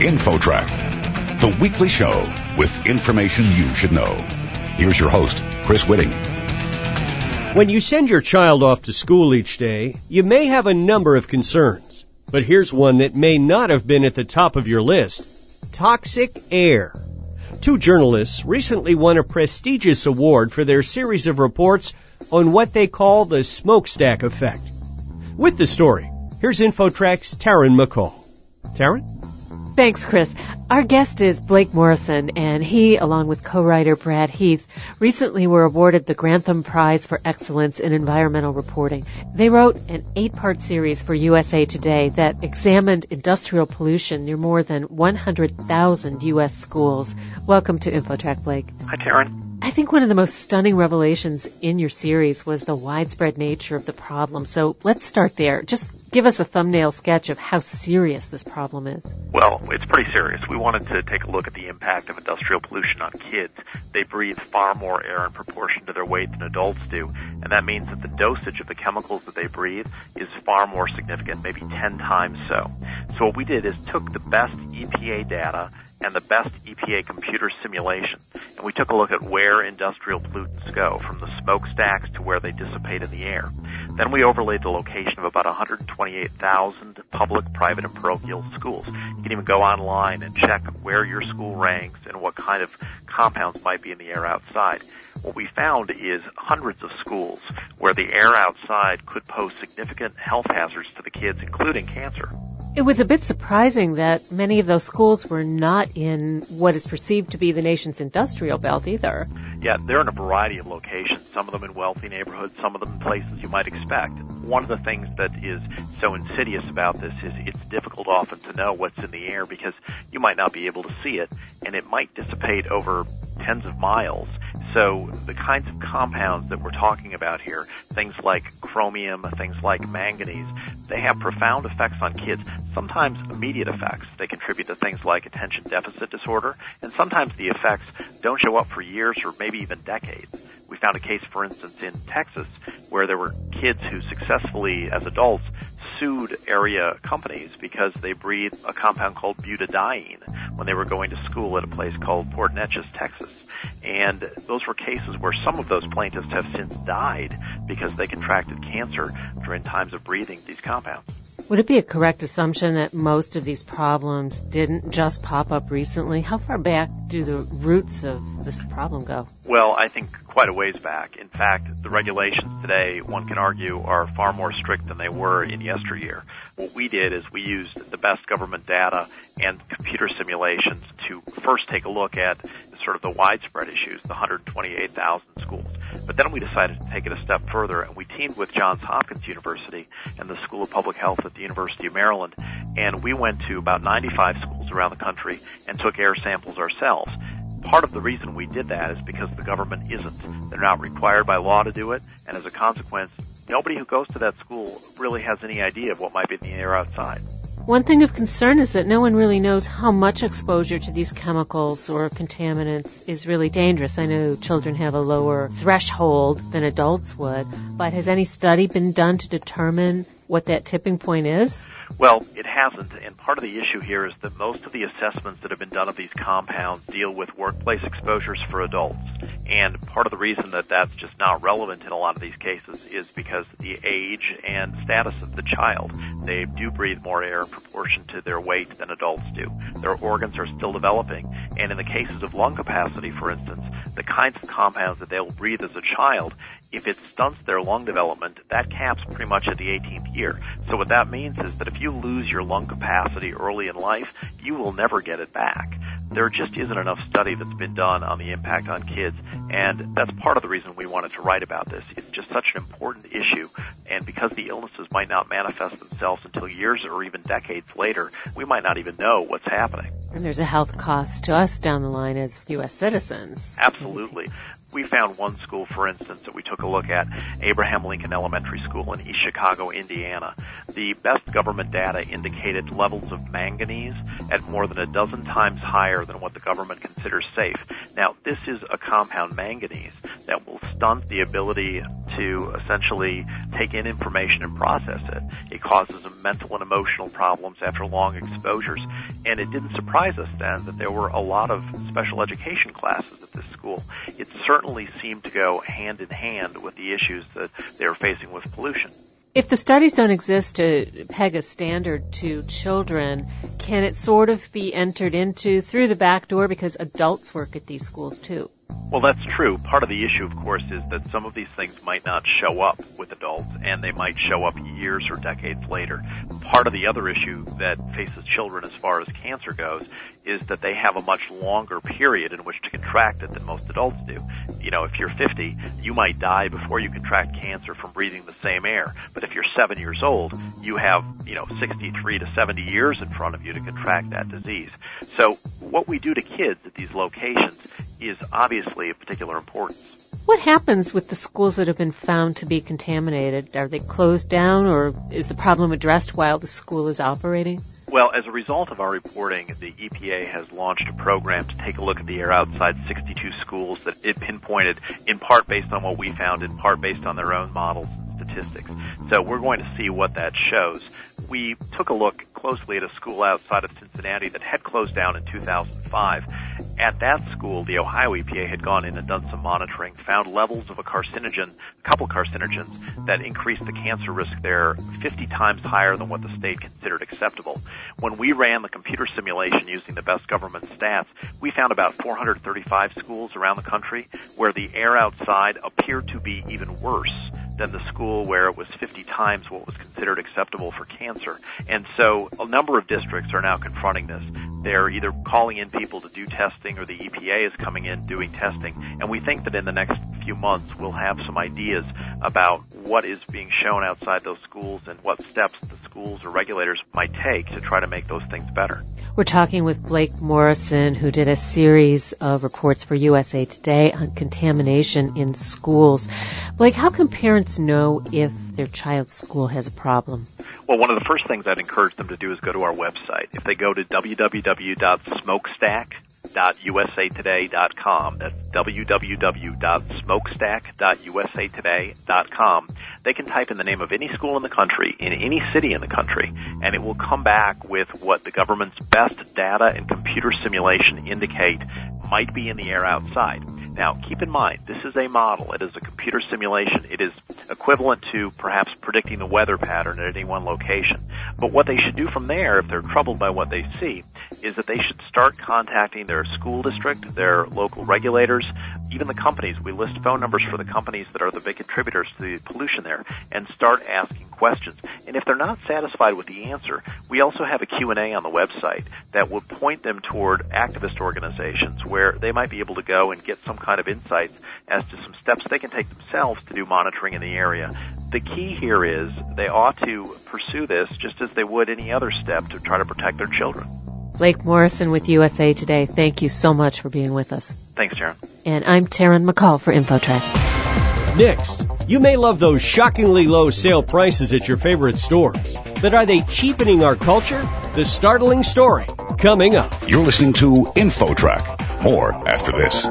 InfoTrack, the weekly show with information you should know. Here's your host, Chris Whitting. When you send your child off to school each day, you may have a number of concerns. But here's one that may not have been at the top of your list. Toxic air. Two journalists recently won a prestigious award for their series of reports on what they call the smokestack effect. With the story, here's InfoTrack's Taryn McCall. Taryn? Thanks, Chris. Our guest is Blake Morrison, and he, along with co-writer Brad Heath, recently were awarded the Grantham Prize for Excellence in Environmental Reporting. They wrote an eight-part series for USA Today that examined industrial pollution near more than 100,000 U.S. schools. Welcome to InfoTrack, Blake. Hi, Taryn. I think one of the most stunning revelations in your series was the widespread nature of the problem. So let's start there. Just give us a thumbnail sketch of how serious this problem is. Well, it's pretty serious. We wanted to take a look at the impact of industrial pollution on kids. They breathe far more air in proportion to their weight than adults do, and that means that the dosage of the chemicals that they breathe is far more significant, maybe 10 times so. So what we did is took the best EPA data and the best EPA computer simulation. And we took a look at where industrial pollutants go, from the smokestacks to where they dissipate in the air. Then we overlaid the location of about 128,000 public, private, and parochial schools. You can even go online and check where your school ranks and what kind of compounds might be in the air outside. What we found is hundreds of schools where the air outside could pose significant health hazards to the kids, including cancer. It was a bit surprising that many of those schools were not in what is perceived to be the nation's industrial belt either. Yeah, they're in a variety of locations, some of them in wealthy neighborhoods, some of them in places you might expect. One of the things that is so insidious about this is it's difficult often to know what's in the air because you might not be able to see it and it might dissipate over tens of miles. So the kinds of compounds that we're talking about here, things like chromium, things like manganese, they have profound effects on kids, sometimes immediate effects. They contribute to things like attention deficit disorder, and sometimes the effects don't show up for years or maybe even decades. We found a case, for instance, in Texas where there were kids who successfully, as adults, sued area companies because they breathed a compound called butadiene when they were going to school at a place called Port Neches, Texas. And those were cases where some of those plaintiffs have since died because they contracted cancer during times of breathing these compounds. Would it be a correct assumption that most of these problems didn't just pop up recently? How far back do the roots of this problem go? Well, I think quite a ways back. In fact, the regulations today, one can argue, are far more strict than they were in yesteryear. What we did is we used the best government data and computer simulations to first take a look at sort of the widespread issues, the 128,000 schools. But then we decided to take it a step further and we teamed with Johns Hopkins University and the School of Public Health at the University of Maryland and we went to about 95 schools around the country and took air samples ourselves. Part of the reason we did that is because the government isn't. They're not required by law to do it and as a consequence, nobody who goes to that school really has any idea of what might be in the air outside. One thing of concern is that no one really knows how much exposure to these chemicals or contaminants is really dangerous. I know children have a lower threshold than adults would, but has any study been done to determine what that tipping point is? Well, it hasn't, and part of the issue here is that most of the assessments that have been done of these compounds deal with workplace exposures for adults. And part of the reason that that's just not relevant in a lot of these cases is because the age and status of the child. They do breathe more air in proportion to their weight than adults do. Their organs are still developing, and in the cases of lung capacity, for instance, the kinds of compounds that they will breathe as a child, if it stunts their lung development, that caps pretty much at the 18th year. So what that means is that if you lose your lung capacity early in life, you will never get it back there just isn't enough study that's been done on the impact on kids. And that's part of the reason we wanted to write about this. It's just such an important issue. And because the illnesses might not manifest themselves until years or even decades later, we might not even know what's happening. And there's a health cost to us down the line as U.S. citizens. Absolutely. We found one school, for instance, that we took a look at, Abraham Lincoln Elementary School in East Chicago, Indiana. The best government data indicated levels of manganese at more than a dozen times higher than what the government considers safe. Now, this is a compound manganese that will stunt the ability to essentially take in information and process it. It causes mental and emotional problems after long exposures. And it didn't surprise us then that there were a lot of special education classes at this school. It certainly seemed to go hand in hand with the issues that they were facing with pollution. If the studies don't exist to peg a standard to children, can it sort of be entered into through the back door because adults work at these schools too? Well, that's true. Part of the issue, of course, is that some of these things might not show up with adults, and they might show up years or decades later. Part of the other issue that faces children as far as cancer goes is that they have a much longer period in which to contract it than most adults do. You know, if you're 50, you might die before you contract cancer from breathing the same air. But if you're 7 years old, you have, you know, 63 to 70 years in front of you to contract that disease. So what we do to kids at these locations is obviously of particular importance. What happens with the schools that have been found to be contaminated? Are they closed down or is the problem addressed while the school is operating? Well, as a result of our reporting, the EPA has launched a program to take a look at the air outside 62 schools that it pinpointed in part based on what we found, in part based on their own models and statistics. So we're going to see what that shows. We took a look closely at a school outside of Cincinnati that had closed down in 2005 at that school, the Ohio EPA had gone in and done some monitoring, found levels of a carcinogen, a couple carcinogens that increased the cancer risk there 50 times higher than what the state considered acceptable. When we ran the computer simulation using the best government stats, we found about 435 schools around the country where the air outside appeared to be even worse than the school where it was 50 times what was considered acceptable for cancer. And so a number of districts are now confronting this. They're either calling in people to do testing or the EPA is coming in doing testing. And we think that in the next few months we'll have some ideas about what is being shown outside those schools and what steps the schools or regulators might take to try to make those things better. We're talking with Blake Morrison, who did a series of reports for USA Today on contamination in schools. Blake, how can parents know if their child's school has a problem? Well, one of the first things I'd encourage them to do is go to our website. If they go to www.smokestack.usatoday.com, that's www.smokestack.usatoday.com, they can type in the name of any school in the country, in any city in the country, and it will come back with what the government's best data and computer simulation indicate might be in the air outside. Now, keep in mind, this is a model. It is a computer simulation. It is equivalent to perhaps predicting the weather pattern at any one location. But what they should do from there, if they're troubled by what they see, is that they should start contacting their school district, their local regulators, even the companies. We list phone numbers for the companies that are the big contributors to the pollution there, and start asking questions. And if they're not satisfied with the answer, we also have a Q&A on the website that will point them toward activist organizations where they might be able to go and get some kind of insights as to some steps they can take themselves to do monitoring in the area. The key here is they ought to pursue this just as they would any other step to try to protect their children. Blake Morrison with USA Today. Thank you so much for being with us. Thanks, Sharon. And I'm Taryn McCall for InfoTrack. Next, you may love those shockingly low sale prices at your favorite stores. But are they cheapening our culture? The startling story coming up. You're listening to InfoTrack. More after this.